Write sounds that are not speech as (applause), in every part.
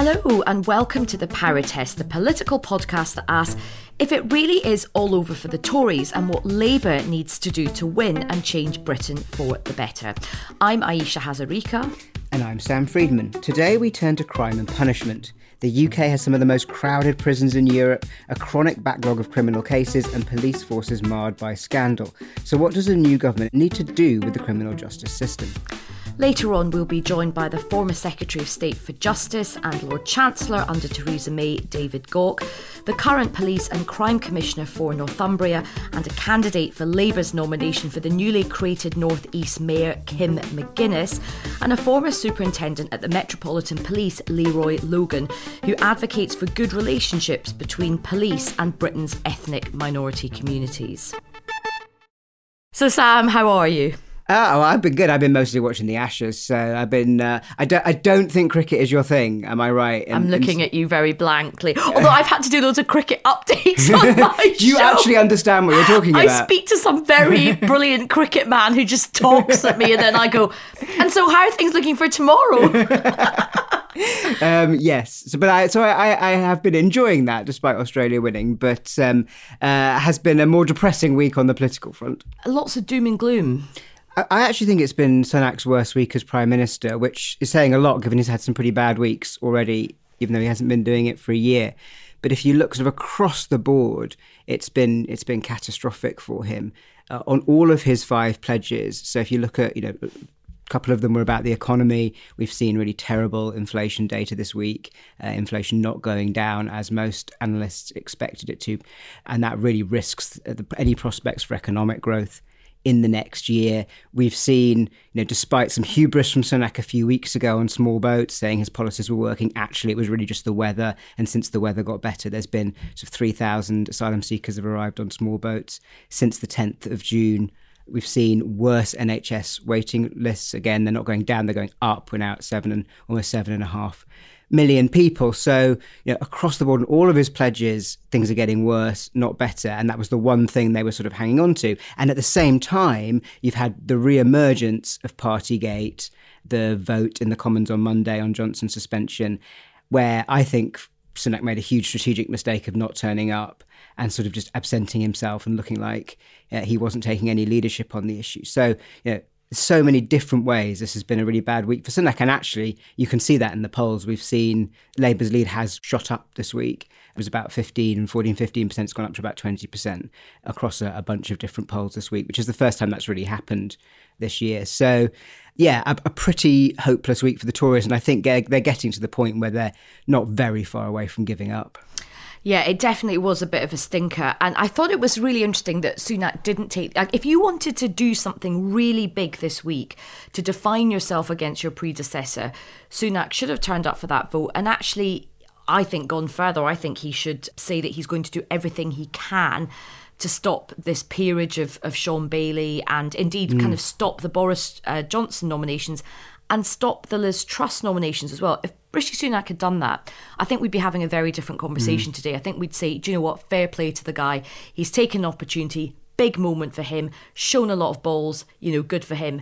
Hello, and welcome to the Power Test, the political podcast that asks if it really is all over for the Tories and what Labour needs to do to win and change Britain for the better. I'm Ayesha Hazarika. And I'm Sam Freedman. Today we turn to crime and punishment. The UK has some of the most crowded prisons in Europe, a chronic backlog of criminal cases, and police forces marred by scandal. So, what does a new government need to do with the criminal justice system? Later on, we'll be joined by the former Secretary of State for Justice and Lord Chancellor under Theresa May, David Gauke, the current Police and Crime Commissioner for Northumbria, and a candidate for Labour's nomination for the newly created North East Mayor, Kim McGuinness, and a former Superintendent at the Metropolitan Police, Leroy Logan, who advocates for good relationships between police and Britain's ethnic minority communities. So, Sam, how are you? Oh, I've been good. I've been mostly watching the Ashes, so I've been. Uh, I don't. I don't think cricket is your thing. Am I right? In, I'm looking in... at you very blankly. Although I've had to do loads of cricket (laughs) updates on (laughs) my Do you show. actually understand what you're talking about? I speak to some very (laughs) brilliant cricket man who just talks at me, and then I go. And so, how are things looking for tomorrow? um, yes, so, but I so I, I have been enjoying that despite Australia winning, but um, uh, has been a more depressing week on the political front. Lots of doom and gloom. I actually think it's been Sunak's worst week as Prime Minister, which is saying a lot given he's had some pretty bad weeks already, even though he hasn't been doing it for a year. But if you look sort of across the board, it's been it's been catastrophic for him uh, on all of his five pledges. So if you look at you know a couple of them were about the economy. We've seen really terrible inflation data this week. Uh, inflation not going down as most analysts expected it to, and that really risks any prospects for economic growth in the next year. We've seen, you know, despite some hubris from Sunak a few weeks ago on small boats saying his policies were working, actually it was really just the weather. And since the weather got better, there's been sort of 3,000 asylum seekers have arrived on small boats since the 10th of June. We've seen worse NHS waiting lists. Again, they're not going down; they're going up. We're now at seven and almost seven and a half million people. So, you know, across the board, and all of his pledges, things are getting worse, not better. And that was the one thing they were sort of hanging on to. And at the same time, you've had the re-emergence of Partygate, the vote in the Commons on Monday on Johnson's suspension, where I think Sunak made a huge strategic mistake of not turning up and sort of just absenting himself and looking like uh, he wasn't taking any leadership on the issue. So, you know, so many different ways this has been a really bad week for Sunak. And actually, you can see that in the polls. We've seen Labour's lead has shot up this week. It was about 15, 14, 15%. It's gone up to about 20% across a, a bunch of different polls this week, which is the first time that's really happened this year. So, yeah, a, a pretty hopeless week for the Tories. And I think they're, they're getting to the point where they're not very far away from giving up. Yeah, it definitely was a bit of a stinker. And I thought it was really interesting that Sunak didn't take. Like, if you wanted to do something really big this week to define yourself against your predecessor, Sunak should have turned up for that vote and actually, I think, gone further. I think he should say that he's going to do everything he can to stop this peerage of, of Shaun Bailey and indeed mm. kind of stop the Boris uh, Johnson nominations and stop the Liz Truss nominations as well. If Rishi Sunak had done that, I think we'd be having a very different conversation mm. today. I think we'd say, do you know what? Fair play to the guy. He's taken an opportunity, big moment for him, shown a lot of balls, you know, good for him.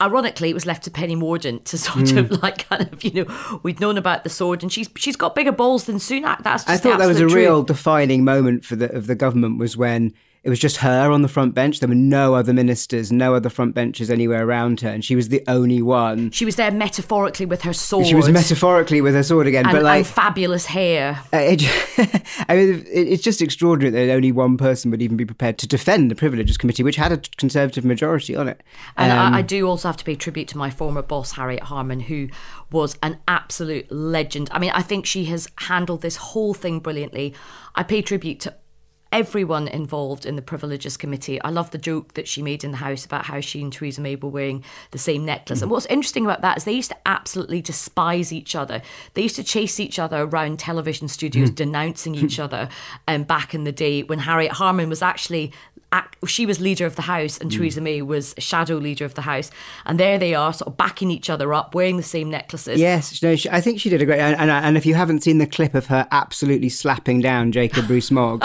Ironically, it was left to Penny Mordaunt to (laughs) sort mm. of like kind of you know we'd known about the sword and she's she's got bigger balls than Sunak. That's I thought that was a truth. real defining moment for the of the government was when it was just her on the front bench. There were no other ministers, no other front benches anywhere around her, and she was the only one. She was there metaphorically with her sword. She was metaphorically with her sword again, and, but like fabulous hair. Uh, it, (laughs) I mean, it, it's just extraordinary that only one person would even be prepared to defend the Privileges Committee, which had a Conservative majority on it. And um, I, I do also have to pay tribute to my former boss, Harriet Harman, who was an absolute legend. I mean, I think she has handled this whole thing brilliantly. I pay tribute to everyone involved in the Privileges Committee. I love the joke that she made in the House about how she and Theresa May were wearing the same necklace. Mm. And what's interesting about that is they used to absolutely despise each other. They used to chase each other around television studios, mm. denouncing each (laughs) other um, back in the day when Harriet Harman was actually she was leader of the house and mm. Theresa May was shadow leader of the house, and there they are, sort of backing each other up, wearing the same necklaces. Yes, no, she, I think she did a great. And, and, and, if you haven't seen the clip of her absolutely slapping down Jacob (laughs) Rees-Mogg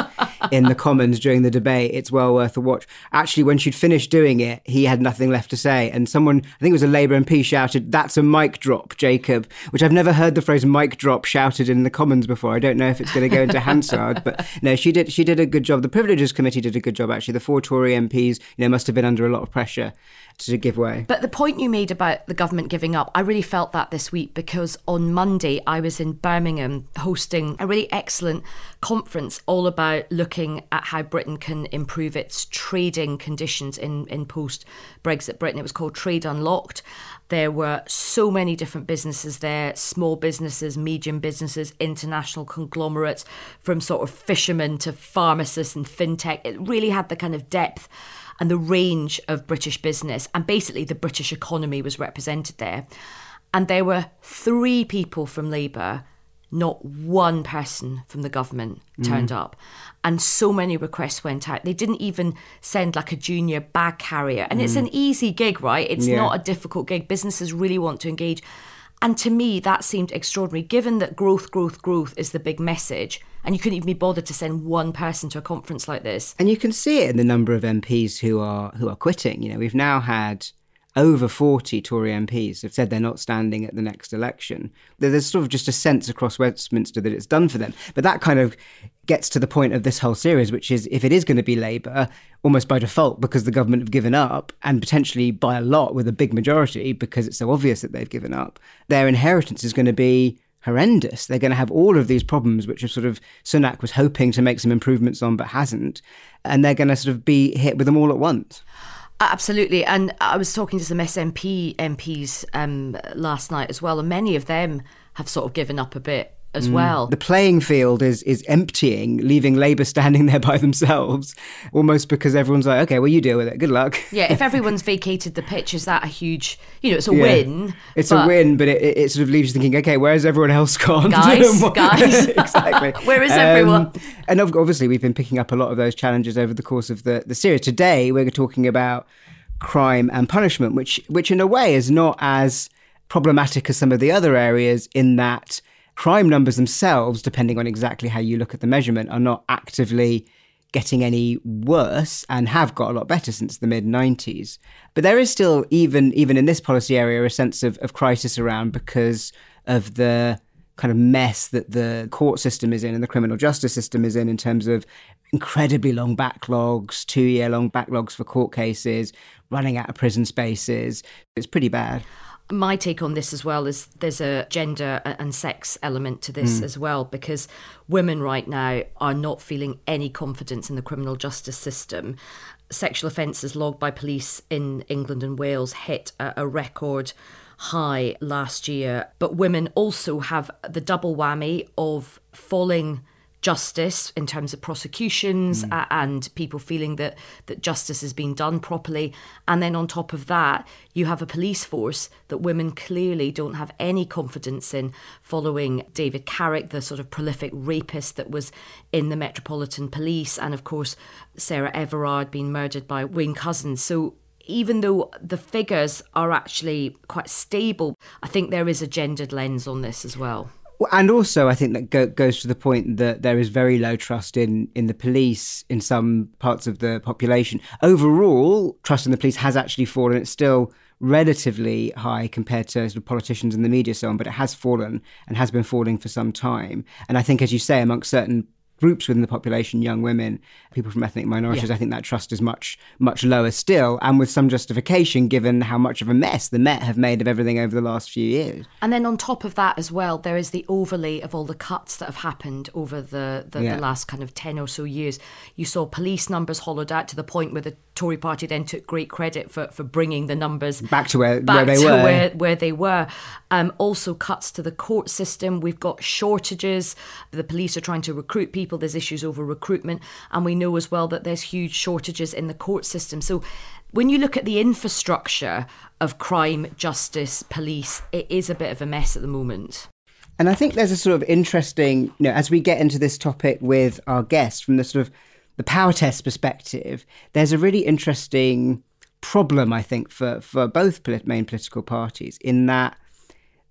in the Commons during the debate, it's well worth a watch. Actually, when she'd finished doing it, he had nothing left to say, and someone, I think it was a Labour MP, shouted, "That's a mic drop, Jacob," which I've never heard the phrase "mic drop" shouted in the Commons before. I don't know if it's going to go into Hansard, but (laughs) no, she did. She did a good job. The Privileges Committee did a good job actually. The four Tory MPs, you know, must have been under a lot of pressure to give way. But the point you made about the government giving up, I really felt that this week because on Monday I was in Birmingham hosting a really excellent conference all about looking at how Britain can improve its trading conditions in, in post Brexit Britain. It was called Trade Unlocked. There were so many different businesses there small businesses, medium businesses, international conglomerates, from sort of fishermen to pharmacists and fintech. It really had the kind of depth and the range of British business, and basically the British economy was represented there. And there were three people from Labour, not one person from the government turned mm. up. And so many requests went out. They didn't even send like a junior bag carrier. And mm. it's an easy gig, right? It's yeah. not a difficult gig. Businesses really want to engage. And to me, that seemed extraordinary, given that growth, growth, growth is the big message. And you couldn't even be bothered to send one person to a conference like this. And you can see it in the number of MPs who are who are quitting. You know, we've now had over 40 Tory MPs have said they're not standing at the next election. There's sort of just a sense across Westminster that it's done for them. But that kind of gets to the point of this whole series, which is if it is going to be Labour, almost by default, because the government have given up, and potentially by a lot with a big majority, because it's so obvious that they've given up, their inheritance is going to be horrendous. They're going to have all of these problems, which are sort of Sunak was hoping to make some improvements on, but hasn't. And they're going to sort of be hit with them all at once. Absolutely. And I was talking to some SNP MPs um, last night as well, and many of them have sort of given up a bit as mm. well. The playing field is is emptying, leaving Labour standing (laughs) there by themselves, almost because everyone's like, okay, well, you deal with it. Good luck. Yeah, if (laughs) everyone's vacated the pitch, is that a huge, you know, it's a yeah. win. It's but... a win, but it, it sort of leaves you thinking, okay, where's everyone else (laughs) gone? Guys, guys. exactly. Where is um, everyone? And obviously, we've been picking up a lot of those challenges over the course of the, the series. Today, we're talking about crime and punishment, which which in a way is not as problematic as some of the other areas in that crime numbers themselves, depending on exactly how you look at the measurement, are not actively getting any worse and have got a lot better since the mid 90s. But there is still, even even in this policy area, a sense of, of crisis around because of the kind of mess that the court system is in and the criminal justice system is in, in terms of incredibly long backlogs, two year long backlogs for court cases, running out of prison spaces. It's pretty bad my take on this as well is there's a gender and sex element to this mm. as well because women right now are not feeling any confidence in the criminal justice system. Sexual offences logged by police in England and Wales hit a, a record high last year, but women also have the double whammy of falling justice in terms of prosecutions mm. and people feeling that that justice has been done properly. And then on top of that you have a police force that women clearly don't have any confidence in following David Carrick the sort of prolific rapist that was in the Metropolitan Police. And of course Sarah Everard being murdered by Wayne Couzens. So even though the figures are actually quite stable, I think there is a gendered lens on this as well and also, I think that go, goes to the point that there is very low trust in in the police in some parts of the population. Overall, trust in the police has actually fallen. It's still relatively high compared to sort of politicians and the media, so on, but it has fallen and has been falling for some time. And I think, as you say, amongst certain groups within the population, young women, people from ethnic minorities, yeah. I think that trust is much, much lower still, and with some justification given how much of a mess the Met have made of everything over the last few years. And then on top of that as well, there is the overlay of all the cuts that have happened over the, the, yeah. the last kind of 10 or so years. You saw police numbers hollowed out to the point where the Tory party then took great credit for, for bringing the numbers back to where, back where they to were. Where, where they were. Um, also, cuts to the court system. We've got shortages. The police are trying to recruit people. There's issues over recruitment. And we know as well that there's huge shortages in the court system. So, when you look at the infrastructure of crime, justice, police, it is a bit of a mess at the moment. And I think there's a sort of interesting, you know, as we get into this topic with our guests from the sort of the power test perspective, there's a really interesting problem, I think, for, for both polit- main political parties in that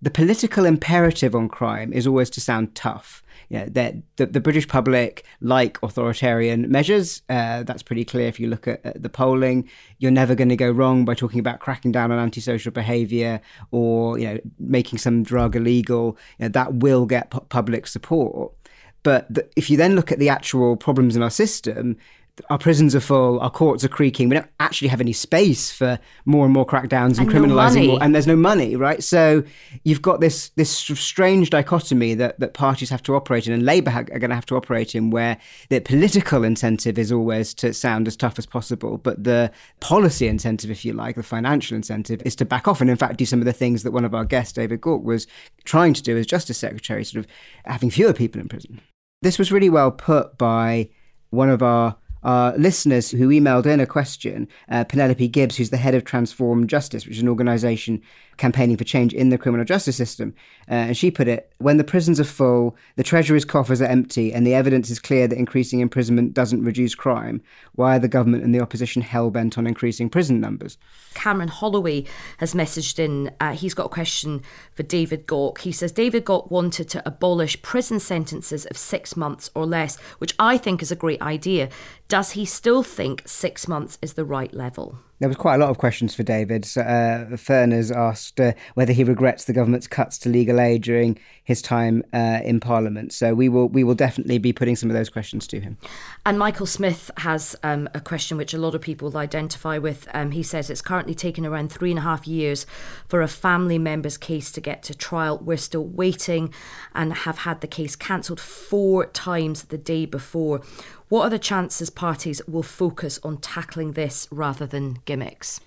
the political imperative on crime is always to sound tough. You know, the, the British public like authoritarian measures. Uh, that's pretty clear if you look at, at the polling. You're never going to go wrong by talking about cracking down on antisocial behaviour or you know making some drug illegal. You know, that will get pu- public support. But the, if you then look at the actual problems in our system, our prisons are full, our courts are creaking. We don't actually have any space for more and more crackdowns and, and criminalizing no more, and there's no money, right? So you've got this this strange dichotomy that that parties have to operate in, and Labour are going to have to operate in, where the political incentive is always to sound as tough as possible, but the policy incentive, if you like, the financial incentive, is to back off and, in fact, do some of the things that one of our guests, David Gauke, was trying to do as Justice Secretary, sort of having fewer people in prison. This was really well put by one of our listeners who emailed in a question, uh, Penelope Gibbs, who's the head of Transform Justice, which is an organisation campaigning for change in the criminal justice system. Uh, and she put it when the prisons are full, the Treasury's coffers are empty, and the evidence is clear that increasing imprisonment doesn't reduce crime, why are the government and the opposition hell bent on increasing prison numbers? Cameron Holloway has messaged in. Uh, he's got a question for David Gauke. He says David Gauke wanted to abolish prison sentences of six months or less, which I think is a great idea. Does he still think six months is the right level? There was quite a lot of questions for David. So, uh, Ferners asked uh, whether he regrets the government's cuts to legal aid during his time uh, in Parliament. So we will we will definitely be putting some of those questions to him. And Michael Smith has um, a question which a lot of people identify with. Um, he says it's currently taken around three and a half years for a family member's case to get to trial. We're still waiting and have had the case cancelled four times the day before. What are the chances parties will focus on tackling this rather than gimmicks?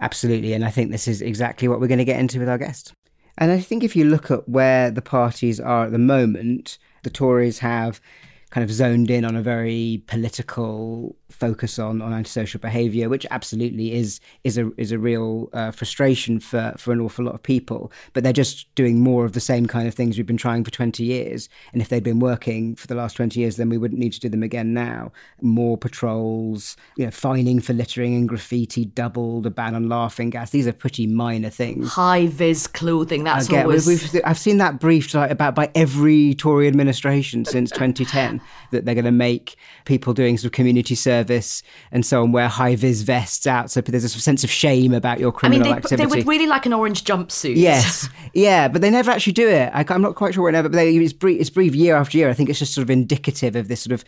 Absolutely, and I think this is exactly what we're going to get into with our guest. And I think if you look at where the parties are at the moment, the Tories have kind of zoned in on a very political focus on, on antisocial behaviour, which absolutely is is a is a real uh, frustration for, for an awful lot of people. But they're just doing more of the same kind of things we've been trying for 20 years. And if they'd been working for the last 20 years, then we wouldn't need to do them again now. More patrols, you know, fining for littering and graffiti doubled, a ban on laughing gas. These are pretty minor things. High vis clothing. That's Again, always. We've, I've seen that briefed like, about by every Tory administration since (laughs) 2010 that they're going to make people doing sort of community service and so on wear high vis vests out, so there's a sense of shame about your criminal I mean, they, activity. They would really like an orange jumpsuit. Yes, yeah, but they never actually do it. I, am not quite sure whenever, but they, it's, brief, it's brief year after year. I think it's just sort of indicative of this sort of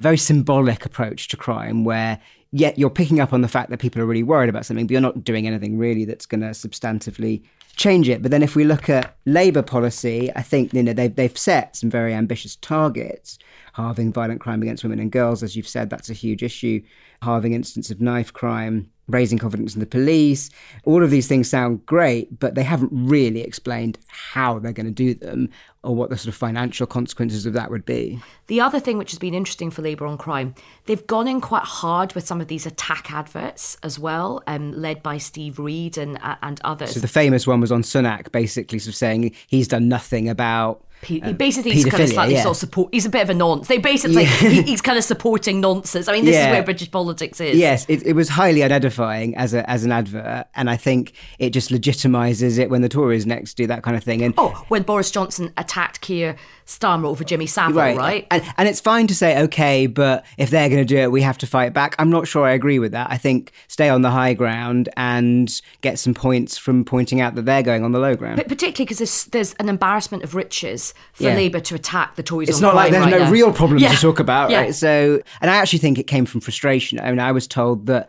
very symbolic approach to crime where yet you're picking up on the fact that people are really worried about something, but you're not doing anything really that's going to substantively change it. But then if we look at Labour policy, I think you know they've they've set some very ambitious targets, halving violent crime against women and girls, as you've said, that's a huge issue, halving instances of knife crime, raising confidence in the police. All of these things sound great, but they haven't really explained how they're going to do them or what the sort of financial consequences of that would be. The other thing which has been interesting for Labour on crime, they've gone in quite hard with some of these attack adverts as well, um, led by Steve Reed and uh, and others. So the famous one was on Sunak, basically sort of saying he's done nothing about he, um, basically he's kind of slightly yeah. sort of support. He's a bit of a nonce. They basically yeah. he, he's kind of supporting nonsense. I mean, this yeah. is where British politics is. Yes, it, it, was highly unedifying as a as an advert, and I think it just legitimises it when the Tories next do that kind of thing. And oh, when Boris Johnson attacked Keir Starmer over Jimmy Savile, right? right? And, and it's fine to say okay, but if they're going to do it, we have to fight back. I'm not sure I agree with that. I think stay on the high ground and get some points from pointing out that they're going on the low ground. But particularly because there's, there's an embarrassment of riches for Labour to attack the Tories. It's not like there's right no now. real problems yeah. to talk about, yeah. right? So, and I actually think it came from frustration. I mean, I was told that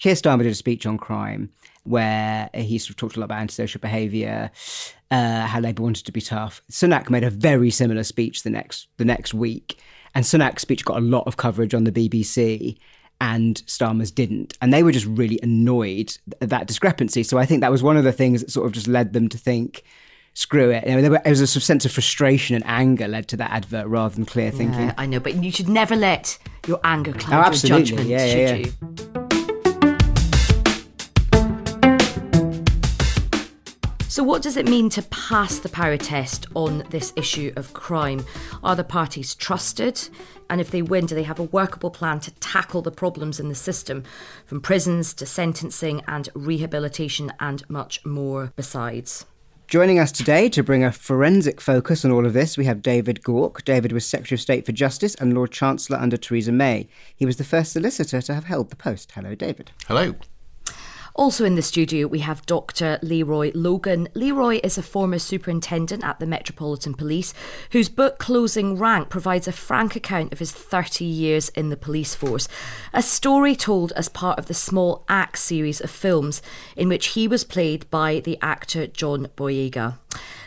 Keir Starmer did a speech on crime where he sort of talked a lot about antisocial behaviour, uh, how Labour wanted to be tough. Sunak made a very similar speech the next the next week, and Sunak's speech got a lot of coverage on the BBC. And Starmer's didn't. And they were just really annoyed at that discrepancy. So I think that was one of the things that sort of just led them to think screw it. I mean, there was a sort of sense of frustration and anger led to that advert rather than clear thinking. Yeah, I know, but you should never let your anger cloud oh, your judgment, yeah, yeah, should yeah. you? So, what does it mean to pass the power test on this issue of crime? Are the parties trusted? And if they win, do they have a workable plan to tackle the problems in the system, from prisons to sentencing and rehabilitation and much more besides? Joining us today to bring a forensic focus on all of this, we have David Gauke. David was Secretary of State for Justice and Lord Chancellor under Theresa May. He was the first solicitor to have held the post. Hello, David. Hello. Also in the studio, we have Dr. Leroy Logan. Leroy is a former superintendent at the Metropolitan Police, whose book Closing Rank provides a frank account of his 30 years in the police force. A story told as part of the Small Axe series of films, in which he was played by the actor John Boyega.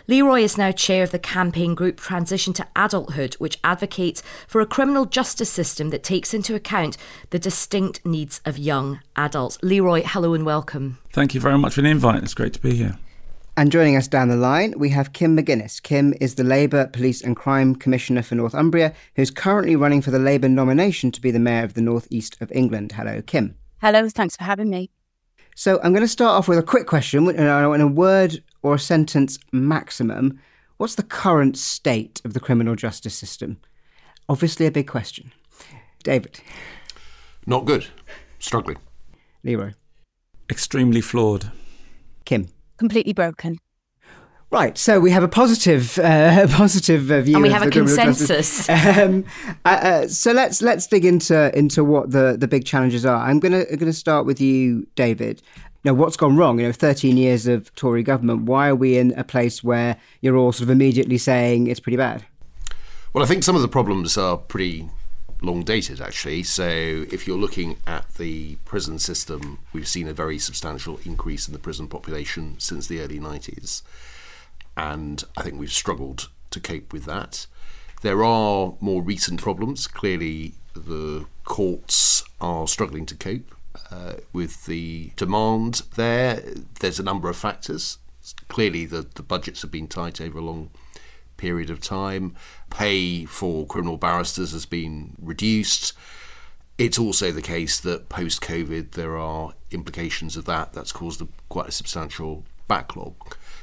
Leroy is now chair of the campaign group Transition to Adulthood, which advocates for a criminal justice system that takes into account the distinct needs of young adults. Leroy, hello and welcome. Thank you very much for the invite. It's great to be here. And joining us down the line, we have Kim McGuinness. Kim is the Labour Police and Crime Commissioner for Northumbria, who's currently running for the Labour nomination to be the Mayor of the North East of England. Hello, Kim. Hello, thanks for having me. So I'm going to start off with a quick question in a word or a sentence maximum. What's the current state of the criminal justice system? Obviously, a big question. David. Not good. Struggling. Leroy. Extremely flawed. Kim. Completely broken. Right, so we have a positive, uh, (laughs) positive uh, view, and we have a consensus. (laughs) Um, uh, uh, so let's let's dig into into what the, the big challenges are. I'm gonna gonna start with you, David. Now, what's gone wrong? You know, 13 years of Tory government. Why are we in a place where you're all sort of immediately saying it's pretty bad? Well, I think some of the problems are pretty long dated, actually. So, if you're looking at the prison system, we've seen a very substantial increase in the prison population since the early 90s and I think we've struggled to cope with that. There are more recent problems. Clearly, the courts are struggling to cope uh, with the demand there. There's a number of factors. Clearly, the, the budgets have been tight over a long period of time. Pay for criminal barristers has been reduced. It's also the case that post COVID, there are implications of that. That's caused a, quite a substantial backlog.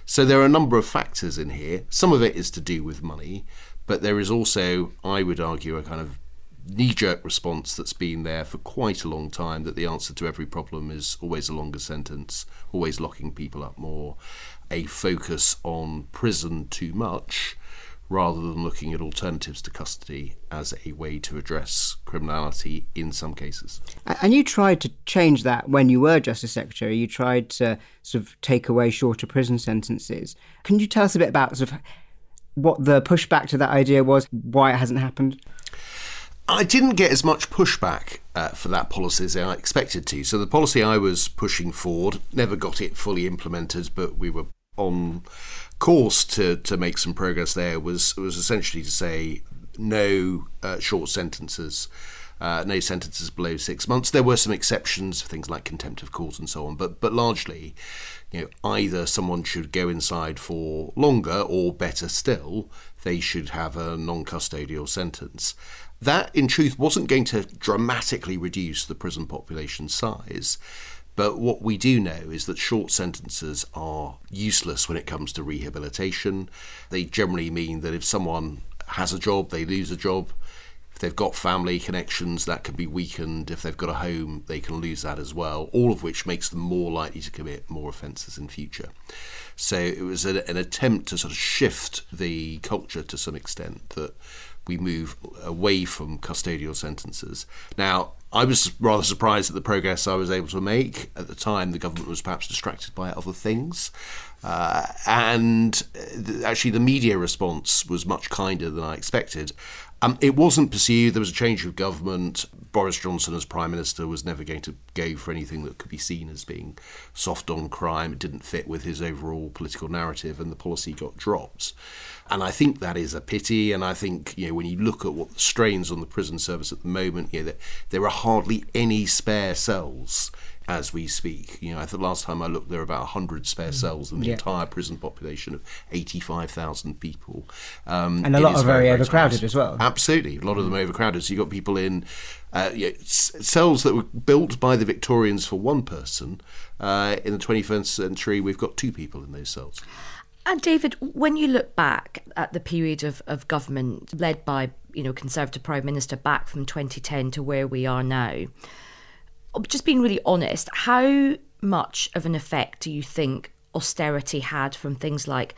So there are a number of factors in here. Some of it is to do with money, but there is also, I would argue, a kind of knee jerk response that's been there for quite a long time that the answer to every problem is always a longer sentence, always locking people up more, a focus on prison too much rather than looking at alternatives to custody as a way to address criminality in some cases. And you tried to change that when you were Justice Secretary. You tried to sort of take away shorter prison sentences. Can you tell us a bit about sort of what the pushback to that idea was, why it hasn't happened? I didn't get as much pushback uh, for that policy as I expected to. So the policy I was pushing forward never got it fully implemented, but we were on course to, to make some progress there was was essentially to say no uh, short sentences Uh, no sentences below six months. There were some exceptions for things like contempt of court and so on, but but largely, you know, either someone should go inside for longer, or better still, they should have a non-custodial sentence. That, in truth, wasn't going to dramatically reduce the prison population size. But what we do know is that short sentences are useless when it comes to rehabilitation. They generally mean that if someone has a job, they lose a job. If they've got family connections, that can be weakened. If they've got a home, they can lose that as well, all of which makes them more likely to commit more offences in future. So it was an, attempt to sort of shift the culture to some extent that we move away from custodial sentences. Now, I was rather surprised at the progress I was able to make. At the time, the government was perhaps distracted by other things. Uh, and th- actually, the media response was much kinder than I expected. Um, it wasn't pursued. There was a change of government. Boris Johnson, as Prime Minister, was never going to go for anything that could be seen as being soft on crime. It didn't fit with his overall political narrative, and the policy got dropped. And I think that is a pity. And I think, you know, when you look at what the strains on the prison service at the moment, you know, there are hardly any spare cells as we speak. You know, I think last time I looked, there are about 100 spare cells in the Yeah. entire prison population of 85,000 people. Um, And a it lot is are very very overcrowded as well. Absolutely, a lot of them overcrowded. So you've got people in uh, yeah, s- cells that were built by the Victorians for one person. Uh, in the 21st century, we've got two people in those cells. And David, when you look back at the period of, of government led by you know Conservative Prime Minister back from 2010 to where we are now, just being really honest, how much of an effect do you think austerity had from things like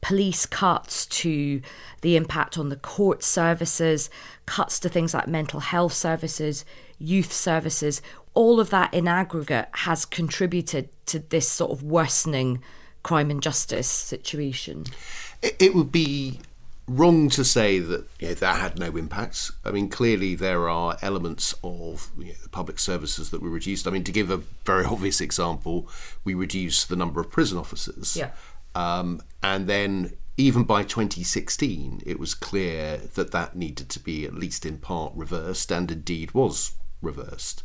police cuts to the impact on the court services, cuts to things like mental health services, youth services? All of that in aggregate has contributed to this sort of worsening crime and justice situation. It, would be wrong to say that you know, that had no impacts. I mean, clearly there are elements of you know, the public services that were reduced. I mean, to give a very (laughs) obvious example, we reduced the number of prison officers. Yeah. Um, and then even by 2016, it was clear that that needed to be at least in part reversed, and indeed was reversed.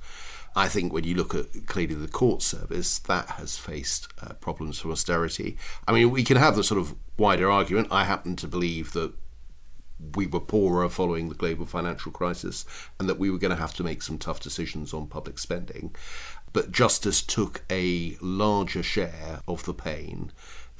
I think when you look at clearly the court service, that has faced uh, problems from austerity. I mean, we can have the sort of wider argument. I happen to believe that we were poorer following the global financial crisis and that we were going to have to make some tough decisions on public spending. But justice took a larger share of the pain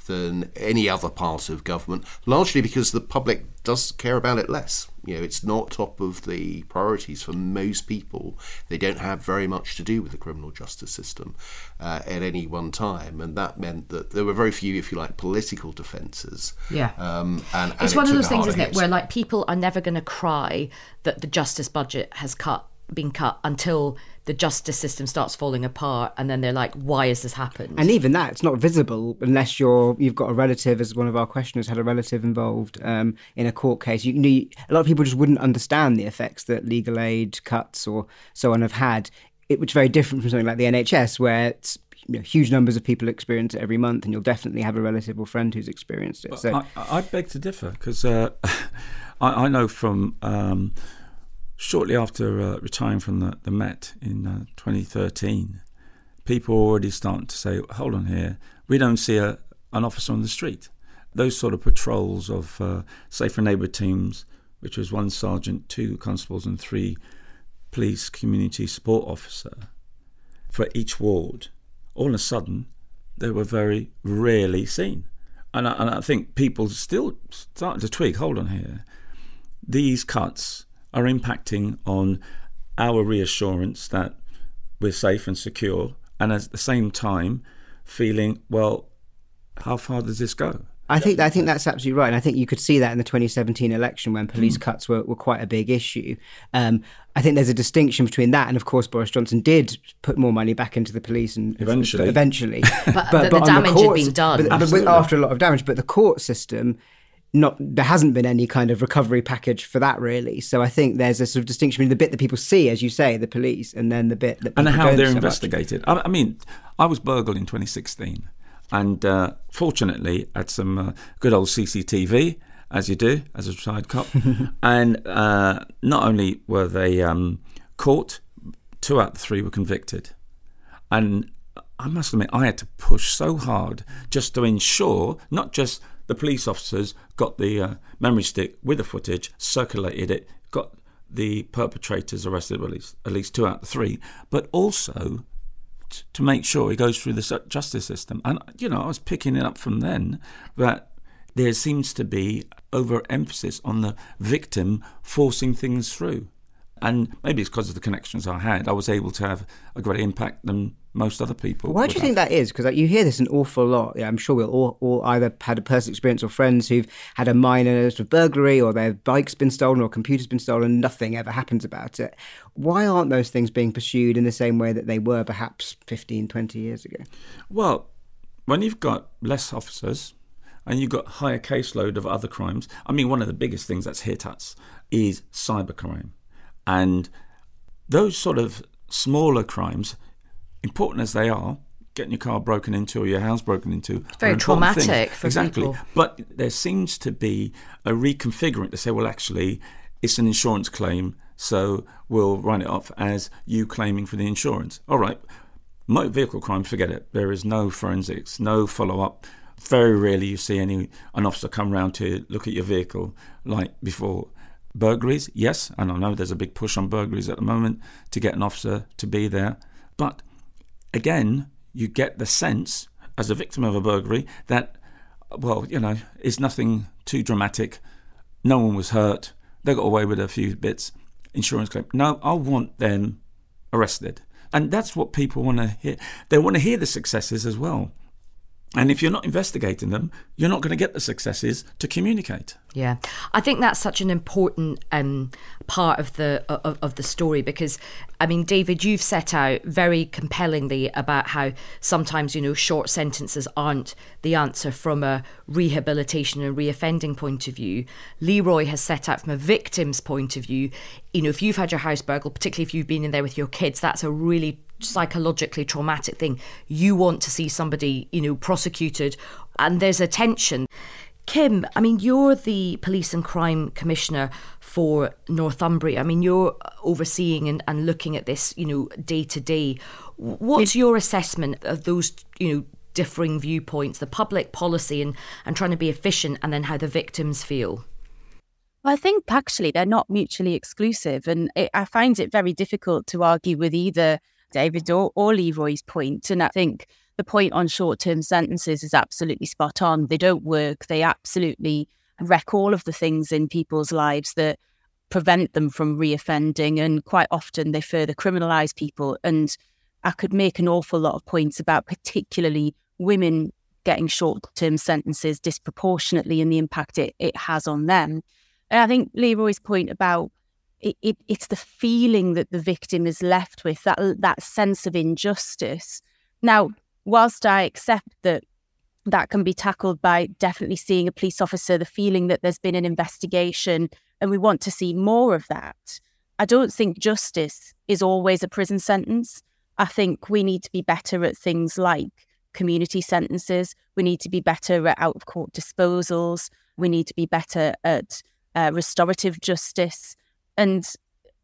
than any other part of government, largely because the public does care about it less. You know, it's not top of the priorities for most people. They don't have very much to do with the criminal justice system uh, at any one time, and that meant that there were very few, if you like, political defences. Yeah. Um, and, and it's it one of those things, isn't it, hit. where like people are never going to cry that the justice budget has cut been cut until the justice system starts falling apart, and then they're like, "Why has this happened?" And even that, it's not visible unless you're you've got a relative, as one of our questioners had a relative involved um, in a court case. You, you, a lot of people just wouldn't understand the effects that legal aid cuts or so on have had. It was very different from something like the NHS, where it's, you know, huge numbers of people experience it every month, and you'll definitely have a relative or friend who's experienced it. So I, I beg to differ because uh, (laughs) I, I know from um, shortly after uh, retiring from the, the Met in uh, 2013, people were already starting to say, hold on here, we don't see a, an officer on the street. Those sort of patrols of uh, safer neighbour teams, which was one sergeant, two constables, and three police community support officer for each ward, all of a sudden they were very rarely seen. And I, and I think people still start to tweak hold on here, these cuts are impacting on our reassurance that we're safe and secure, and at the same time feeling, well, how far does this go? I think I think that's absolutely right, and I think you could see that in the 2017 election when police cuts were, were quite a big issue. Um, I think there's a distinction between that and, of course, Boris Johnson did put more money back into the police and Eventually. eventually, But the- the damage had courts- been done. But, but after a lot of damage, but the court system. Not there hasn't been any kind of recovery package for that really. So I think there's a sort of distinction between the bit that people see, as you say, the police, and then the bit that and how they're so investigated. I, I mean, I was burgled in 2016, and uh, fortunately, had some uh, good old CCTV, as you do as a retired cop. (laughs) and uh, not only were they um, caught, two out of three were convicted. And I must admit, I had to push so hard just to ensure not just the police officers got the uh, memory stick with the footage, circulated it, got the perpetrators arrested, at least at least two out of three, but also t- to make sure he goes through the justice system. And you know, I was picking it up from then that there seems to be overemphasis on the victim forcing things through. And maybe it's because of the connections I had. I was able to have a greater impact than most other people. Why do you think that is? Because like, you hear this an awful lot. Yeah, I'm sure we'll all, all either had a personal experience or friends who've had a minor sort of burglary or their bike's been stolen or computer's been stolen. Nothing ever happens about it. Why aren't those things being pursued in the same way that they were perhaps 15, 20 years ago? Well, when you've got less officers and you've got higher caseload of other crimes, I mean, one of the biggest things that's hit us is cybercrime. And those sort of smaller crimes, important as they are, getting your car broken into or your house broken into, very traumatic things. for exactly. people. But there seems to be a reconfiguring to say, well, actually, it's an insurance claim, so we'll run it off as you claiming for the insurance. All right, motor vehicle crime, forget it. There is no forensics, no follow up. Very rarely you see any an officer come round to look at your vehicle like before. Burglaries, yes, and I know there's a big push on burglaries at the moment to get an officer to be there. But again, you get the sense as a victim of a burglary that, well, you know, it's nothing too dramatic. No one was hurt. They got away with a few bits. Insurance claim. No, I want them arrested. And that's what people want to hear. They want to hear the successes as well. And if you're not investigating them, you're not going to get the successes to communicate. Yeah, I think that's such an important um, part of the of, of, the story because, I mean, David, you've set out very compellingly about how sometimes you know short sentences aren't the answer from a rehabilitation and reoffending point of view. Leroy has set out from a victim's point of view. You know, if you've had your house burgled, particularly if you've been in there with your kids, that's a really psychologically traumatic thing. You want to see somebody, you know, prosecuted, and there's a tension. Kim, I mean, you're the police and crime commissioner for Northumbria. I mean, you're overseeing and, and looking at this, you know, day to day. What's your assessment of those, you know, differing viewpoints, the public policy and, and trying to be efficient, and then how the victims feel? I think actually they're not mutually exclusive. And it, I find it very difficult to argue with either David or, or Leroy's point. And I think the point on short term sentences is absolutely spot on. They don't work. They absolutely wreck all of the things in people's lives that prevent them from reoffending. And quite often they further criminalize people. And I could make an awful lot of points about particularly women getting short term sentences disproportionately and the impact it, it has on them. And I think Leroy's point about it, it, it's the feeling that the victim is left with that that sense of injustice. Now, whilst I accept that that can be tackled by definitely seeing a police officer, the feeling that there's been an investigation, and we want to see more of that. I don't think justice is always a prison sentence. I think we need to be better at things like community sentences. We need to be better at out of court disposals. We need to be better at uh, restorative justice. And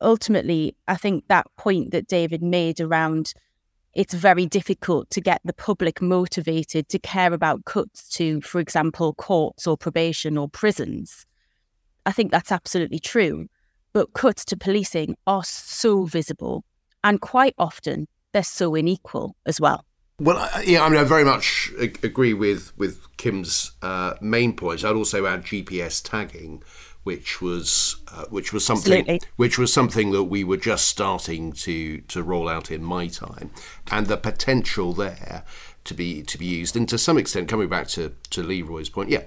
ultimately, I think that point that David made around it's very difficult to get the public motivated to care about cuts to, for example, courts or probation or prisons. I think that's absolutely true. But cuts to policing are so visible and quite often they're so unequal as well. Well, yeah, I mean, I very much agree with with Kim's uh, main points. I'd also add GPS tagging, which was uh, which was something Absolutely. which was something that we were just starting to to roll out in my time, and the potential there to be to be used, and to some extent, coming back to to Leroy's point, yeah,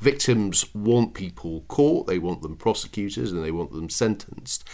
victims want people caught, they want them prosecuted, and they want them sentenced.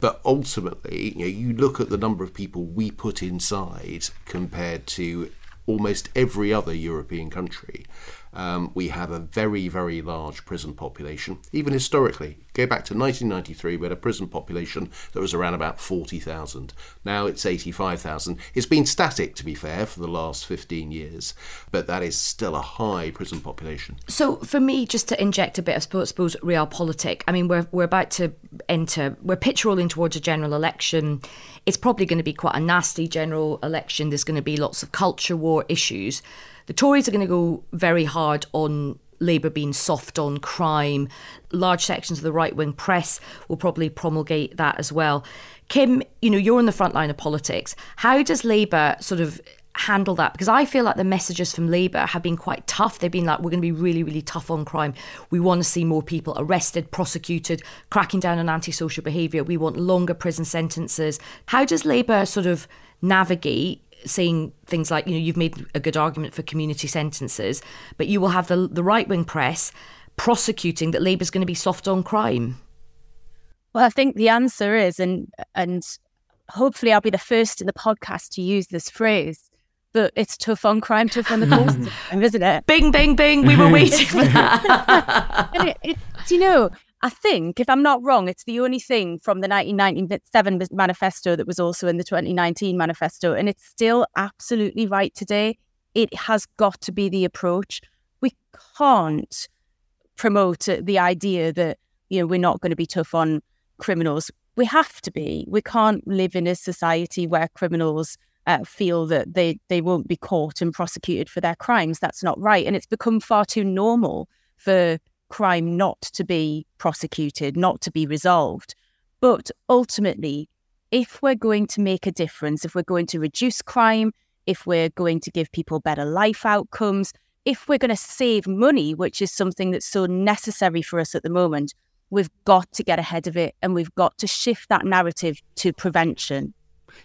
But ultimately, you know, you look at the number of people we put inside compared to almost every other European country, um, we have a very, very large prison population. Even historically, go back to 1993, we had a prison population that was around about 40,000. Now it's 85,000. It's been static, to be fair, for the last 15 years, but that is still a high prison population. So, for me, just to inject a bit of, suppose, suppose realpolitik, I mean, we're, we're about to enter, we're pitch rolling towards a general election. It's probably going to be quite a nasty general election. There's going to be lots of culture war issues. The Tories are going to go very hard on Labour being soft on crime. Large sections of the right wing press will probably promulgate that as well. Kim, you know, you're in the front line of politics. How does Labour sort of handle that? Because I feel like the messages from Labour have been quite tough. They've been like, we're going to be really, really tough on crime. We want to see more people arrested, prosecuted, cracking down on antisocial behaviour. We want longer prison sentences. How does Labour sort of navigate saying things like, you know, you've made a good argument for community sentences, but you will have the, the right wing press prosecuting that Labour's going to be soft on crime? Well, I think the answer is, and and hopefully I'll be the first in the podcast to use this phrase, but it's tough on crime, tough on the (laughs) courts, isn't it? Bing, bing, bing. We were waiting for (laughs) that. it, it, do you know, I think, if I'm not wrong, it's the only thing from the 1997 manifesto that was also in the 2019 manifesto. And it's still absolutely right today. It has got to be the approach. We can't promote the idea that, you know, we're not going to be tough on criminals. We have to be. We can't live in a society where criminals uh, feel that they, they won't be caught and prosecuted for their crimes. That's not right. And it's become far too normal for crime not to be prosecuted, not to be resolved. But ultimately, if we're going to make a difference, if we're going to reduce crime, if we're going to give people better life outcomes, if we're going to save money, which is something that's so necessary for us at the moment, we've got to get ahead of it and we've got to shift that narrative to prevention.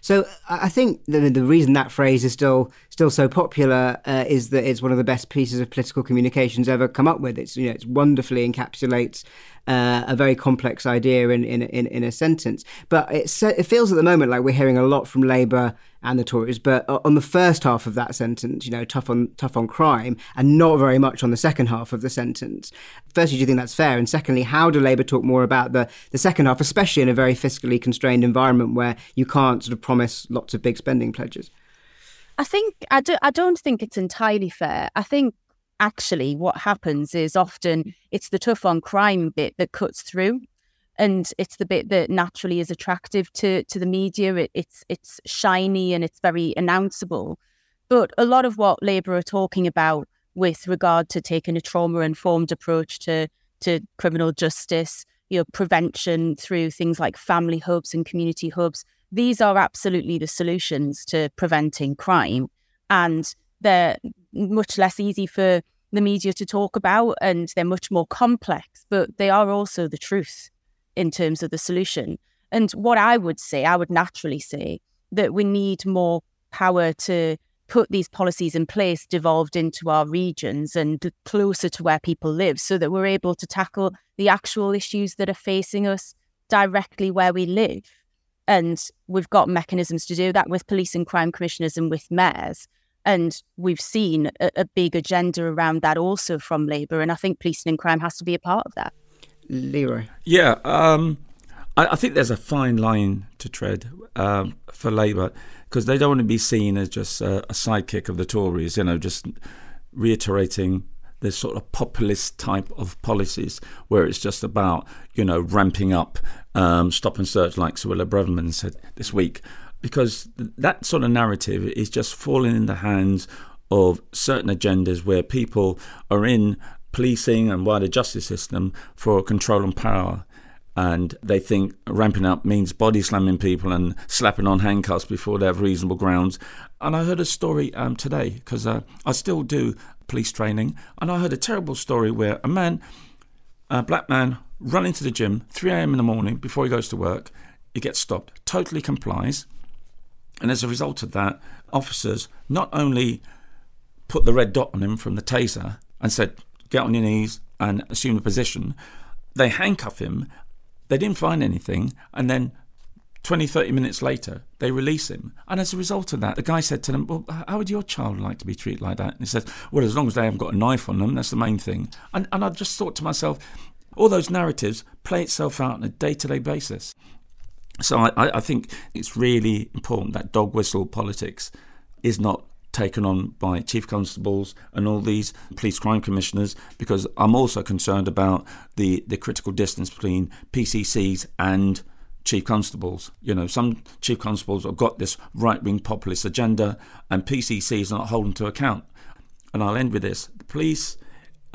So I think the, the reason that phrase is still still so popular uh, is that it's one of the best pieces of political communications ever come up with. It's you know it's wonderfully encapsulates uh, a very complex idea in in, in, in a sentence. But it, it feels at the moment like we're hearing a lot from Labour and the Tories, but on the first half of that sentence, you know, tough on tough on crime, and not very much on the second half of the sentence. Firstly, do you think that's fair? And secondly, how do Labour talk more about the the second half, especially in a very fiscally constrained environment where you can't sort of promise lots of big spending pledges? I think I do. I don't think it's entirely fair. I think actually what happens is often mm. it's the tough on crime bit that cuts through and it's the bit that naturally is attractive to to the media. It, it's it's shiny and it's very announceable. But a lot of what Labour are talking about with regard to taking a trauma informed approach to to criminal justice you know prevention through things like family hubs and community hubs these are absolutely the solutions to preventing crime. And they're much less easy for the media to talk about and they're much more complex, but they are also the truth in terms of the solution. And what I would say, I would naturally say that we need more power to put these policies in place devolved into our regions and closer to where people live so that we're able to tackle the actual issues that are facing us directly where we live. And we've got mechanisms to do that with police and crime commissioners and with mayors. And we've seen a, a big agenda around that also from Labour. And I think policing and crime has to be a part of that. Leroy. Yeah, um, I, I, think there's a fine line to tread um, for Labour because they don't want to be seen as just a, a sidekick of the Tories, you know, just reiterating this sort of populist type of policies where it's just about, you know, ramping up um, stop and search, like Sir Suella Braverman said this week because that sort of narrative is just falling in the hands of certain agendas where people are in policing and wider justice system for control and power. And they think ramping up means body slamming people and slapping on handcuffs before they have reasonable grounds. And I heard a story um, today because uh, I still do police training, and I heard a terrible story where a man, a black man, run into the gym 3 a.m. in the morning before he goes to work. He gets stopped, totally complies, and as a result of that, officers not only put the red dot on him from the taser and said, get on your knees and assume a position, they handcuff him. They didn't find anything and then 20, 30 minutes later, they release him. And as a result of that, the guy said to them, Well, how would your child like to be treated like that? And he said, Well, as long as they haven't got a knife on them, that's the main thing. And, and I just thought to myself, all those narratives play itself out on a day to day basis. So I, I think it's really important that dog whistle politics is not taken on by chief constables and all these police crime commissioners because I'm also concerned about the, the critical distance between PCCs and chief constables. You know, some chief constables have got this right wing populist agenda, and PCCs are not holding to account. And I'll end with this: the police.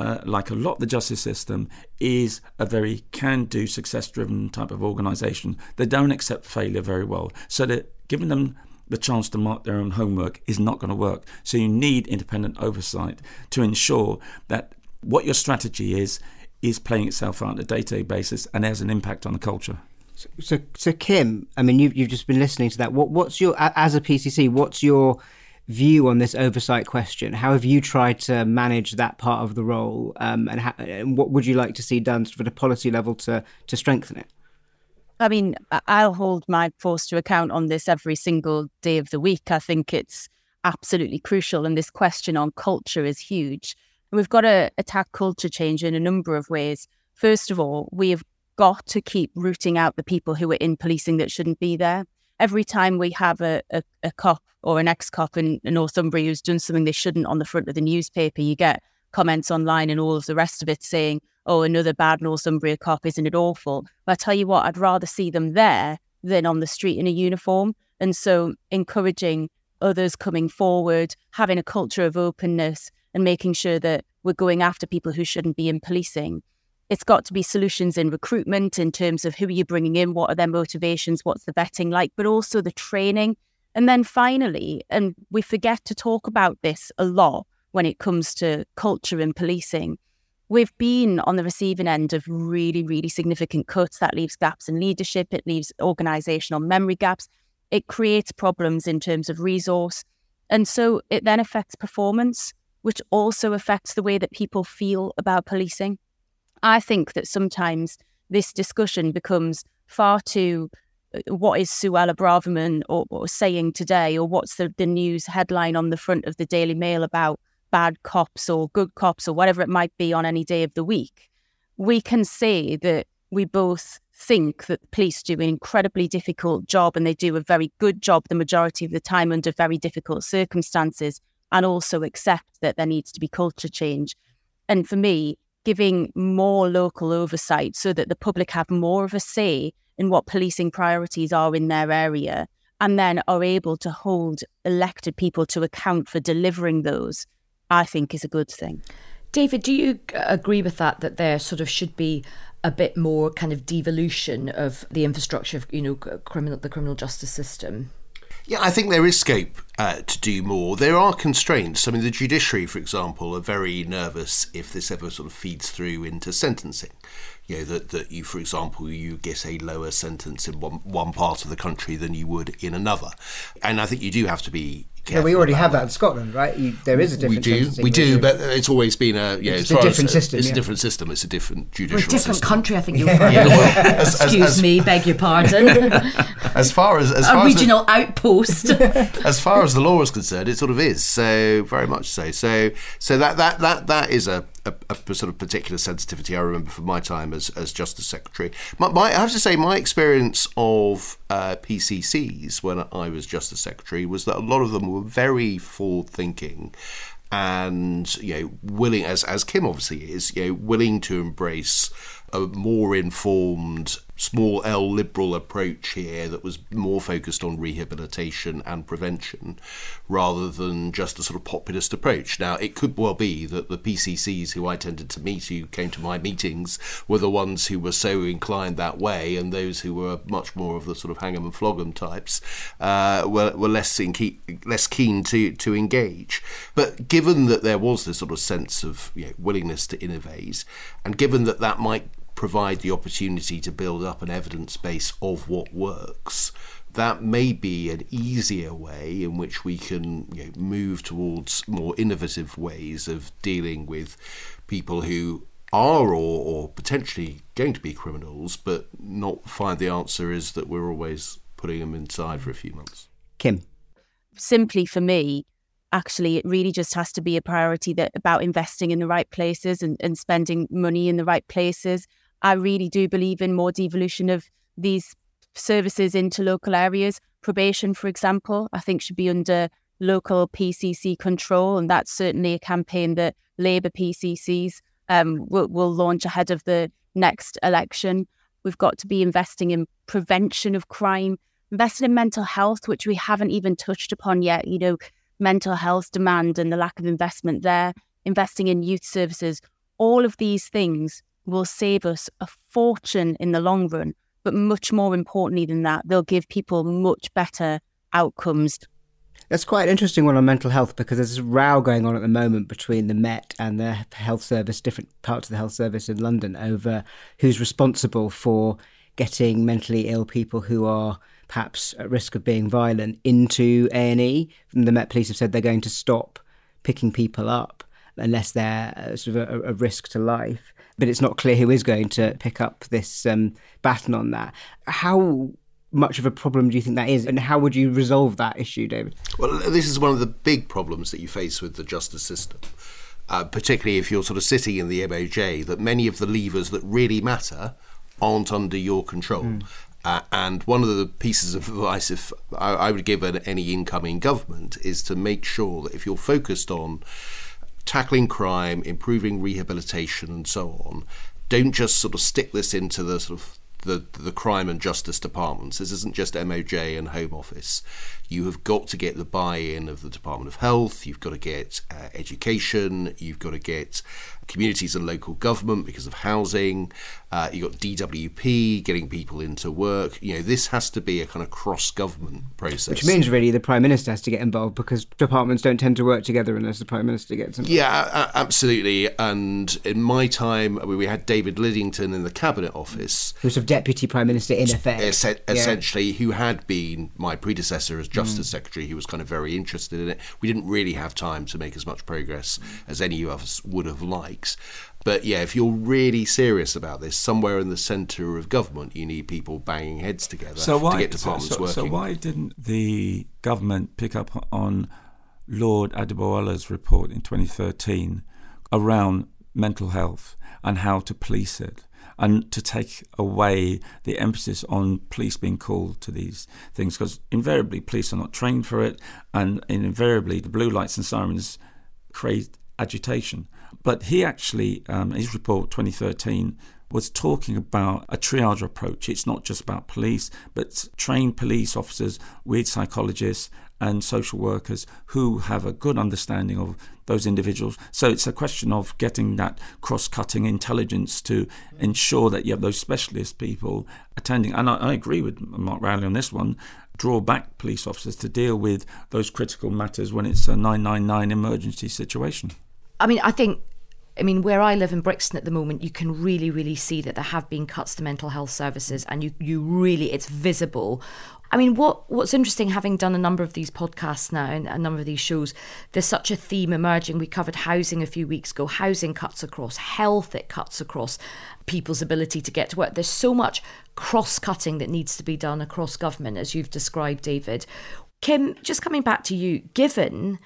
Uh, like a lot of the justice system, is a very can do, success driven type of organisation. They don't accept failure very well. So that giving them the chance to mark their own homework is not going to work. So you need independent oversight to ensure that what your strategy is is playing itself out on a day-to-day basis and has an impact on the culture. So, so, so Kim, I mean, you've you've just been listening to that. What what's your as a PCC? What's your view on this oversight question? How have you tried to manage that part of the role, um, and, and what would you like to see done at a policy level to to strengthen it? I mean, I'll hold my force to account on this every single day of the week. I think it's absolutely crucial, and this question on culture is huge. We've got to attack culture change in a number of ways. First of all, we have got to keep rooting out the people who are in policing that shouldn't be there. Every time we have a, a, a cop or an ex cop in, in Northumbria who's done something they shouldn't on the front of the newspaper, you get comments online and all of the rest of it saying, oh, another bad Northumbria cop, isn't it awful? But I tell you what, I'd rather see them there than on the street in a uniform. And so encouraging others coming forward, having a culture of openness and making sure that we're going after people who shouldn't be in policing it's got to be solutions in recruitment in terms of who are you bringing in, what are their motivations, what's the vetting like, but also the training. And then finally, and we forget to talk about this a lot when it comes to culture and policing. We've been on the receiving end of really, really significant cuts. That leaves gaps in leadership, it leaves organisational memory gaps, it creates problems in terms of resource. And so it then affects performance, which also affects the way that people feel about policing. I think that sometimes this discussion becomes far too uh, what is Suella Braverman or, or saying today, or what's the, the news headline on the front of the Daily Mail about bad cops or good cops or whatever it might be on any day of the week. We can say that we both think that the police do an incredibly difficult job and they do a very good job the majority of the time under very difficult circumstances, and also accept that there needs to be culture change. And for me, giving more local oversight so that the public have more of a say in what policing priorities are in their area and then are able to hold elected people to account for delivering those, I think is a good thing. David, do you agree with that? That there sort of should be a bit more kind of devolution of the infrastructure of you know criminal the criminal justice system. Yeah, I think there is scope uh, to do more. There are constraints. I mean, the judiciary, for example, are very nervous if this ever sort of feeds through into sentencing. You know, that, that you, for example, you get a lower sentence in one, one part of the country than you would in another. And I think you do have to be yeah, we already have that in Scotland, right? You, there is a different. We do, we do, but it's always been a yeah. It's a different as, system. It's yeah. a different system. It's a different judicial. We're a different system. country, I think (laughs) you'll find. yeah. well, as, Excuse as, me, beg your pardon. (laughs) as far as as a far regional as the, outpost. (laughs) as far as the law is concerned, it sort of is. So very much so. So so that that that that is a a, a, sort of particular sensitivity I remember from my time as, as Justice Secretary. My, my, I have to say, my experience of uh, PCCs when I was Justice Secretary was that a lot of them were very forward thinking and you know willing as as Kim obviously is you know willing to embrace a more informed small L liberal approach here that was more focused on rehabilitation and prevention rather than just a sort of populist approach. Now, it could well be that the PCCs who I tended to meet, who came to my meetings, were the ones who were so inclined that way, and those who were much more of the sort of hang 'em and flog 'em types uh, were, were less, key, less keen to, to engage. But given that there was this sort of sense of you know, willingness to innovate, and given that that might provide the opportunity to build up an evidence base of what works, that may be an easier way in which we can you know, move towards more innovative ways of dealing with people who are or, or potentially going to be criminals, but not find the answer is that we're always putting them inside for a few months. Kim. Simply for me, actually it really just has to be a priority that about investing in the right places and, and spending money in the right places. I really do believe in more devolution of these services into local areas. Probation, for example, I think should be under local PCC control, and that's certainly a campaign that Labour PCCs um, will, will launch ahead of the next election. We've got to be investing in prevention of crime, investing in mental health, which we haven't even touched upon yet. You know, mental health demand and the lack of investment there, investing in youth services, all of these things will save us a fortune in the long run. But much more importantly than that, they'll give people much better outcomes. That's quite an interesting one on mental health because there's a row going on at the moment between the Met and the health service, different parts of the health service in London, over who's responsible for getting mentally ill people who are perhaps at risk of being violent into A&E. The Met Police have said they're going to stop picking people up unless they're uh, sort of a, a, risk to life. But it's not clear who is going to pick up this um, baton on that. How much of a problem do you think that is, and how would you resolve that issue, David? Well, this is one of the big problems that you face with the justice system. Uh, particularly if you're sort of sitting in the MOJ, that many of the levers that really matter aren't under your control. Mm. Uh, and one of the pieces of advice if I, I would give any incoming government is to make sure that if you're focused on tackling crime, improving rehabilitation, and so on, don't just sort of stick this into the sort of the the crime and justice departments. This isn't just MOJ and Home Office. You have got to get the buy-in of the Department of Health. You've got to get uh, education. You've got to get communities and local government because of housing. Uh, you've got DWP getting people into work. You know, this has to be a kind of cross government process. Which means really the Prime Minister has to get involved because departments don't tend to work together unless the Prime Minister gets involved. Yeah, absolutely. And in my time, we had David Lidington in the Cabinet Office. Who's a Deputy Prime Minister in effect. Es- essentially, yeah. who had been my predecessor as Justice mm. Secretary. He was kind of very interested in it. We didn't really have time to make as much progress as any of us would have liked weeks. But yeah, if you're really serious about this, somewhere in the centre of government, you need people banging heads together so why, to get departments so, so, working. So why didn't the government pick up on Lord Adebowale's report in 2013 around mental health and how to police it? and to take away the emphasis on police being called to these things because invariably police are not trained for it and invariably the blue lights and sirens create agitation but he actually, um, his report 2013, was talking about a triage approach. It's not just about police, but trained police officers with psychologists and social workers who have a good understanding of those individuals. So it's a question of getting that cross cutting intelligence to ensure that you have those specialist people attending. And I, I agree with Mark Rowley on this one draw back police officers to deal with those critical matters when it's a 999 emergency situation. I mean, I think I mean, where I live in Brixton at the moment, you can really, really see that there have been cuts to mental health services, and you, you really, it's visible. I mean, what what's interesting, having done a number of these podcasts now and a number of these shows, there's such a theme emerging. We covered housing a few weeks ago. Housing cuts across health; it cuts across people's ability to get to work. There's so much cross-cutting that needs to be done across government, as you've described, David. Kim, just coming back to you, given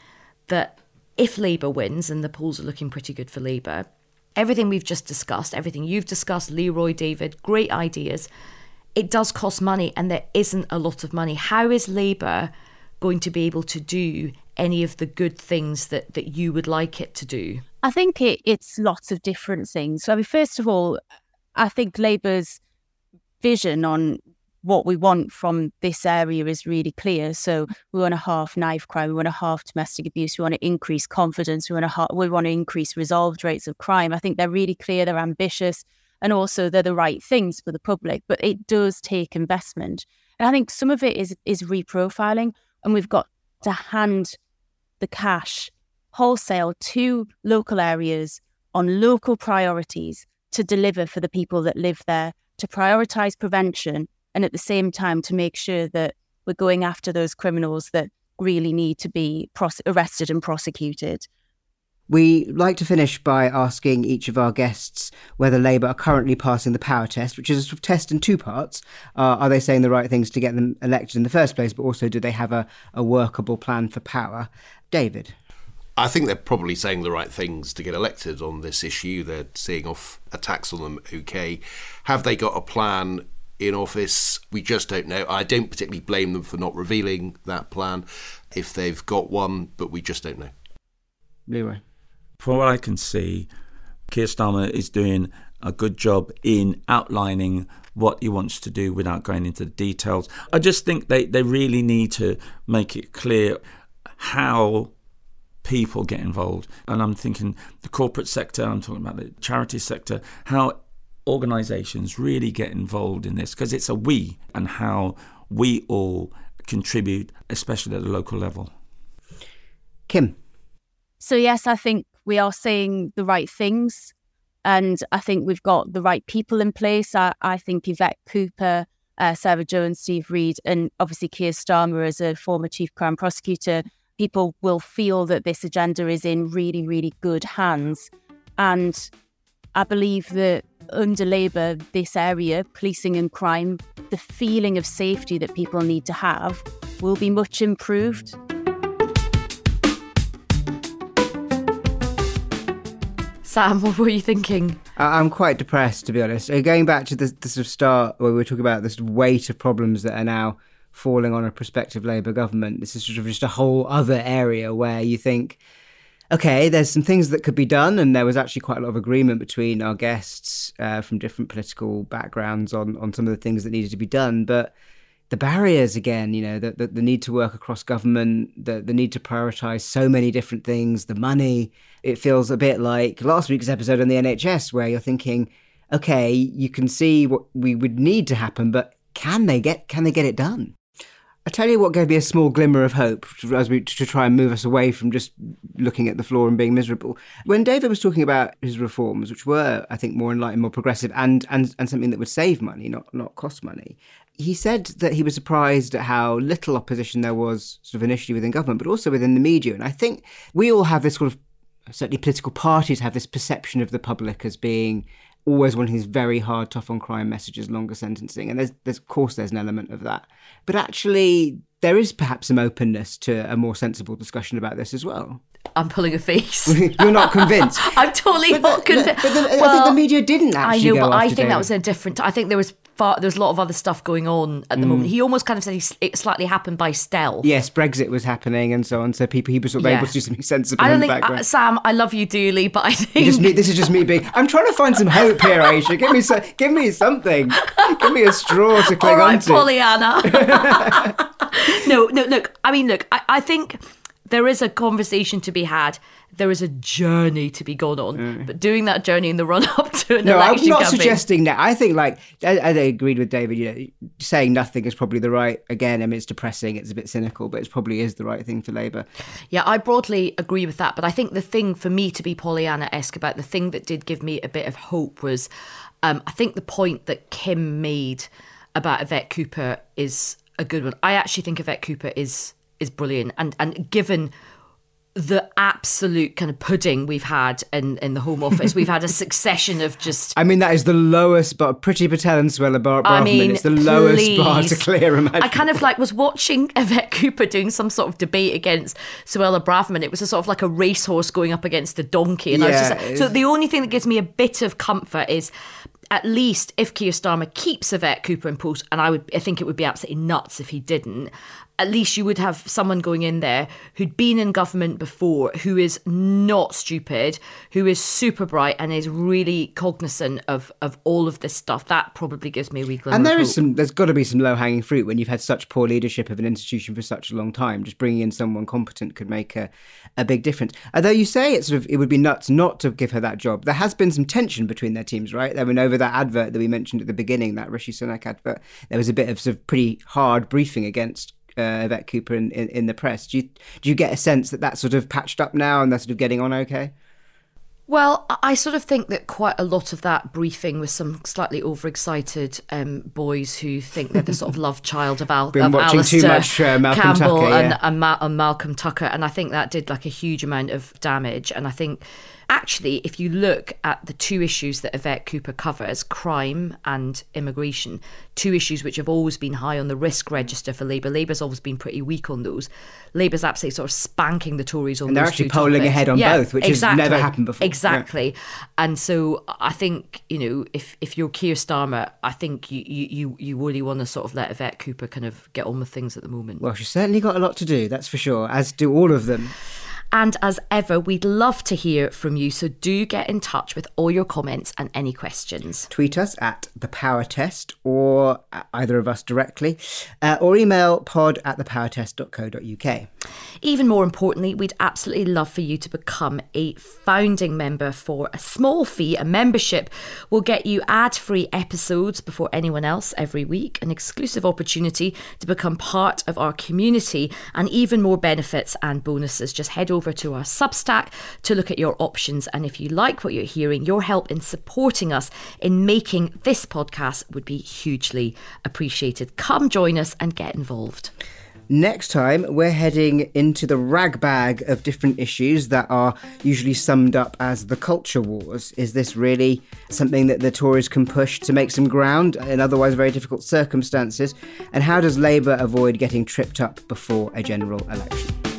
that if Labour wins, and the polls are looking pretty good for Labour, everything we've just discussed, everything you've discussed, Leroy, David, great ideas. It does cost money, and there isn't a lot of money. How is Labour going to be able to do any of the good things that, that you would like it to do? I think it, it's lots of different things. So, I mean, first of all, I think Labour's vision on what we want from this area is really clear. So we want to half knife crime, we want to half domestic abuse, we want to increase confidence, we want to we want to increase resolved rates of crime. I think they're really clear, they're ambitious, and also they're the right things for the public. But it does take investment, and I think some of it is is reprofiling, and we've got to hand the cash wholesale to local areas on local priorities to deliver for the people that live there, to prioritize prevention and at the same time to make sure that we're going after those criminals that really need to be arrested and prosecuted. We like to finish by asking each of our guests whether Labour are currently passing the power test, which is a sort of test in two parts. Uh, are they saying the right things to get them elected in the first place, but also do they have a, a workable plan for power? David. I think they're probably saying the right things to get elected on this issue. They're seeing off attacks on them okay. Have they got a plan in office? We just don't know. I don't particularly blame them for not revealing that plan if they've got one, but we just don't know. Leroy from what I can see, Keir Starmer is doing a good job in outlining what he wants to do without going into the details. I just think they, they really need to make it clear how people get involved. And I'm thinking the corporate sector, I'm talking about the charity sector, how organizations really get involved in this because it's a we and how we all contribute, especially at the local level. Kim. So, yes, I think we are saying the right things. And I think we've got the right people in place. I, I think Yvette Cooper, uh, Sarah Jones, Steve Reed, and obviously Keir Starmer as a former chief crown prosecutor, people will feel that this agenda is in really, really good hands. And I believe that under Labour, this area, policing and crime, the feeling of safety that people need to have will be much improved. Sam, (laughs) what were you thinking? I'm quite depressed, to be honest. Uh, going back to the, the sort of start where we were talking about this weight of problems that are now falling on a prospective Labour government, this is sort of just a whole other area where you think, okay, there's some things that could be done, and there was actually quite a lot of agreement between our guests uh, from different political backgrounds on on some of the things that needed to be done, but the barriers again, you know, the, the, the need to work across government, the, the need to prioritize so many different things, the money. It feels a bit like last week's episode on the NHS, where you're thinking, okay, you can see what we would need to happen, but can they get can they get it done? I tell you what gave me a small glimmer of hope as we to try and move us away from just looking at the floor and being miserable. When David was talking about his reforms, which were, I think, more enlightened, more progressive, and and and something that would save money, not not cost money, he said that he was surprised at how little opposition there was, sort of initially within government, but also within the media. And I think we all have this sort of certainly political parties have this perception of the public as being always wanting these very hard, tough on crime messages, longer sentencing, and there's, there's of course there's an element of that, but actually there is perhaps some openness to a more sensible discussion about this as well. I'm pulling a face. (laughs) You're not convinced. (laughs) I'm totally but not convinced. But the, well, I think the media didn't actually. I know, but I think that was a different. I think there was far, there's a lot of other stuff going on at the mm. moment. He almost kind of said he, it slightly happened by stealth. Yes, Brexit was happening and so on. So people he was sort of yeah. able to do something sensible. I don't think uh, Sam. I love you dearly, but I think just this is just me being. I'm trying to find some hope here, Ayesha. Give me so, give me something. Give me a straw to cling All right, onto. Pollyanna. (laughs) (laughs) no, no, look. I mean, look. I, I think there is a conversation to be had there is a journey to be gone on. Mm. But doing that journey in the run up to an no, election I'm not campaign, suggesting that. I think like I, I, agreed with David. You know, saying nothing is probably the right. Again, I mean, it's depressing. It's a bit cynical, but it probably is the right thing for Labour. Yeah, I broadly agree with that. But I think the thing for me to be Pollyanna-esque about the thing that did give me a bit of hope was, um, I think the point that Kim made about Yvette Cooper is a good one. I actually think Yvette Cooper is is brilliant, and and given the absolute kind of pudding we've had in, in the Home Office. We've had a (laughs) succession of just. I mean, that is the lowest, but Priti Patel and Suella Bar- I mean, it's the please. lowest bar to clear. Imagine. I kind of like was watching (laughs) Yvette Cooper doing some sort of debate against Suella Braverman. It was a sort of like a racehorse going up against a donkey, and yeah, I was just like, so the only thing that gives me a bit of comfort is at least if Keir Starmer keeps Yvette Cooper in post, and I would, I think it would be absolutely nuts if he didn't at least you would have someone going in there who'd been in government before, who is not stupid, who is super bright and is really cognizant of, of all of this stuff. That probably gives me a wee glimmer. And there is hope. some, there's got to be some low hanging fruit when you've had such poor leadership of an institution for such a long time. Just bringing in someone competent could make a, a big difference. Although you say it sort of, it would be nuts not to give her that job. There has been some tension between their teams, right? I mean, over that advert that we mentioned at the beginning, that Rishi Sunak advert, there was a bit of sort of pretty hard briefing against uh, Yvette Cooper in, in, in, the press. Do you do you get a sense that that's sort of patched up now and they're sort of getting on okay? Well, I sort of think that quite a lot of that briefing was some slightly overexcited um, boys who think they're the sort of (laughs) love child of, Al- Been of watching Alastair too much, uh, Malcolm Campbell Tucker, and, and, Ma- and Malcolm Tucker, and I think that did like a huge amount of damage. And I think actually, if you look at the two issues that Yvette Cooper covers, crime and immigration, two issues which have always been high on the risk register for Labour. Labour's always been pretty weak on those. Labour's absolutely sort of spanking the Tories on And they're actually polling topics. ahead on Yeah, both, which has never happened before. Yeah. Exactly. And so I think, you know, if, if you're Keir Starmer, I think you, you, you, you really want to sort of let Yvette Cooper kind of get on with things at the moment. Well, she's certainly got a lot to do, that's for sure, as do all of them. And as ever, we'd love to hear from you. So do get in touch with all your comments and any questions. Tweet us at the Power Test or either of us directly, uh, or email pod at thepowertest.co.uk. Even more importantly, we'd absolutely love for you to become a founding member for a small fee. A membership will get you ad free episodes before anyone else every week, an exclusive opportunity to become part of our community, and even more benefits and bonuses. Just head over to our Substack to look at your options. And if you like what you're hearing, your help in supporting us in making this podcast would be hugely appreciated. Come join us and get involved. Next time, we're heading into the ragbag of different issues that are usually summed up as the culture wars. Is this really something that the Tories can push to make some ground in otherwise very difficult circumstances? And how does Labour avoid getting tripped up before a general election?